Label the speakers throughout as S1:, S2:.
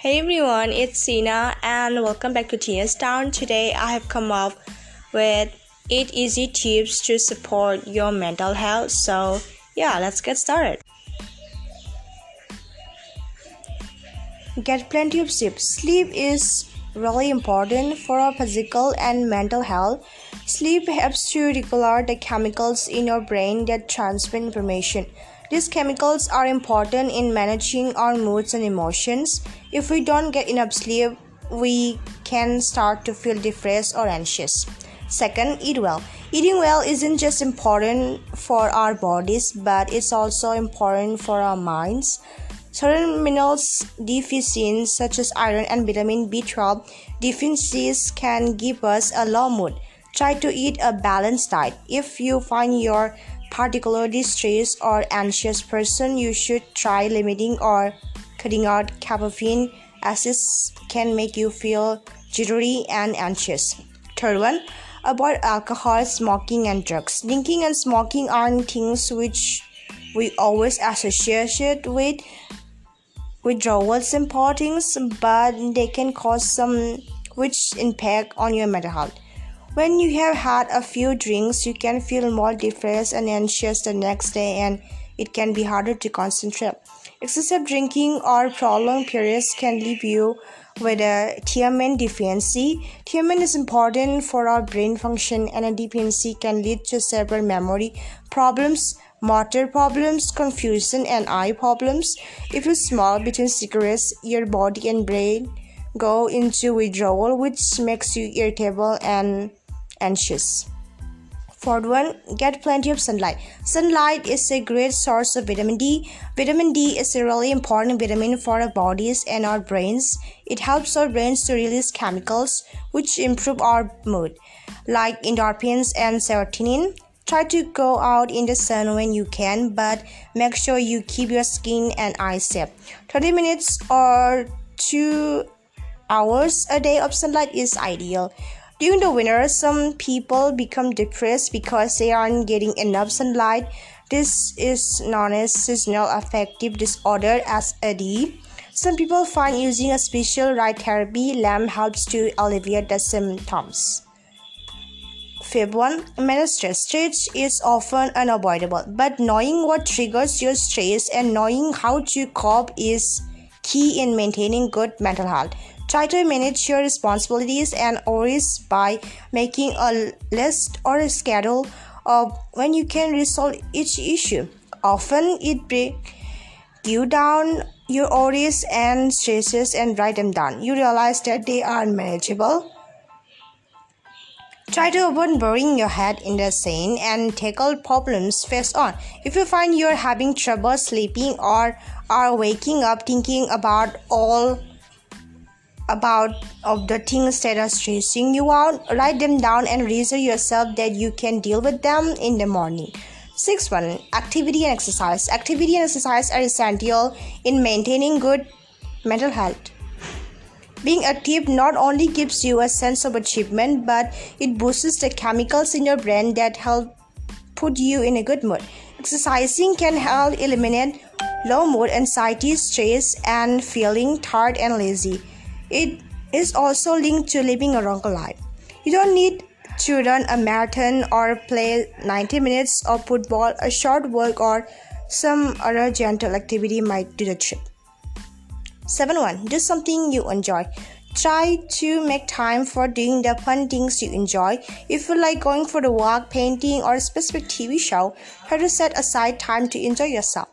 S1: Hey everyone, it's Sina and welcome back to Tina's Town. Today I have come up with 8 easy tips to support your mental health. So, yeah, let's get started. Get plenty of sleep. Sleep is really important for our physical and mental health. Sleep helps to regulate the chemicals in your brain that transmit information. These chemicals are important in managing our moods and emotions. If we don't get enough sleep, we can start to feel depressed or anxious. Second, eat well. Eating well isn't just important for our bodies, but it's also important for our minds. Certain minerals deficiencies such as iron and vitamin B12 deficiencies can give us a low mood. Try to eat a balanced diet. If you find your particularly stressed or anxious person, you should try limiting or cutting out caffeine as this can make you feel jittery and anxious. Third one, avoid alcohol, smoking, and drugs. Drinking and smoking aren't things which we always associate with withdrawal symptoms, but they can cause some which impact on your mental health. When you have had a few drinks, you can feel more depressed and anxious the next day, and it can be harder to concentrate. Excessive drinking or prolonged periods can leave you with a thiamine deficiency. Thiamine is important for our brain function, and a deficiency can lead to several memory problems, motor problems, confusion, and eye problems. If you smoke between cigarettes, your body and brain go into withdrawal, which makes you irritable and anxious. Fourth one, get plenty of sunlight. Sunlight is a great source of vitamin D. Vitamin D is a really important vitamin for our bodies and our brains. It helps our brains to release chemicals which improve our mood, like endorphins and serotonin. Try to go out in the sun when you can, but make sure you keep your skin and eyes safe. 30 minutes or 2 hours a day of sunlight is ideal. During the winter, some people become depressed because they aren't getting enough sunlight. This is known as seasonal affective disorder (SAD). Some people find using a special light therapy lamp helps to alleviate the symptoms. One, manage stress. Stress is often unavoidable, but knowing what triggers your stress and knowing how to cope is key in maintaining good mental health. Try to manage your responsibilities and worries by making a list or a schedule of when you can resolve each issue. Often it breaks you down your worries and stresses and write them down. You realize that they are manageable. Try to avoid burying your head in the sand and tackle problems face on. If you find you're having trouble sleeping or are waking up thinking about all about of the things that are stressing you out write them down and reassure yourself that you can deal with them in the morning. Sixth one activity and exercise. Activity and exercise are essential in maintaining good mental health. Being active not only gives you a sense of achievement but it boosts the chemicals in your brain that help put you in a good mood. Exercising can help eliminate low mood anxiety stress and feeling tired and lazy it is also linked to living a longer life. You don't need to run a marathon or play 90 minutes of football, a short walk, or some other gentle activity might do the trick. 7 1. Do something you enjoy. Try to make time for doing the fun things you enjoy. If you like going for a walk, painting, or a specific TV show, try to set aside time to enjoy yourself.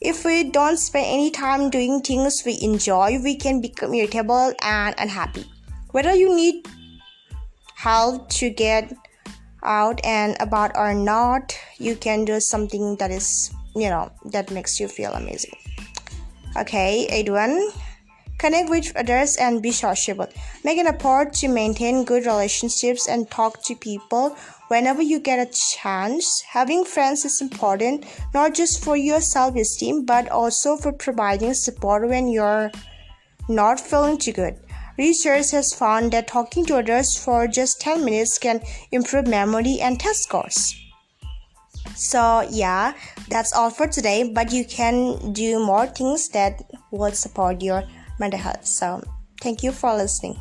S1: If we don't spend any time doing things we enjoy, we can become irritable and unhappy. Whether you need help to get out and about or not, you can do something that is, you know, that makes you feel amazing. Okay, 81. Connect with others and be sociable. Make an effort to maintain good relationships and talk to people whenever you get a chance. Having friends is important not just for your self esteem but also for providing support when you're not feeling too good. Research has found that talking to others for just 10 minutes can improve memory and test scores. So, yeah, that's all for today, but you can do more things that will support your mental health. So, thank you for listening.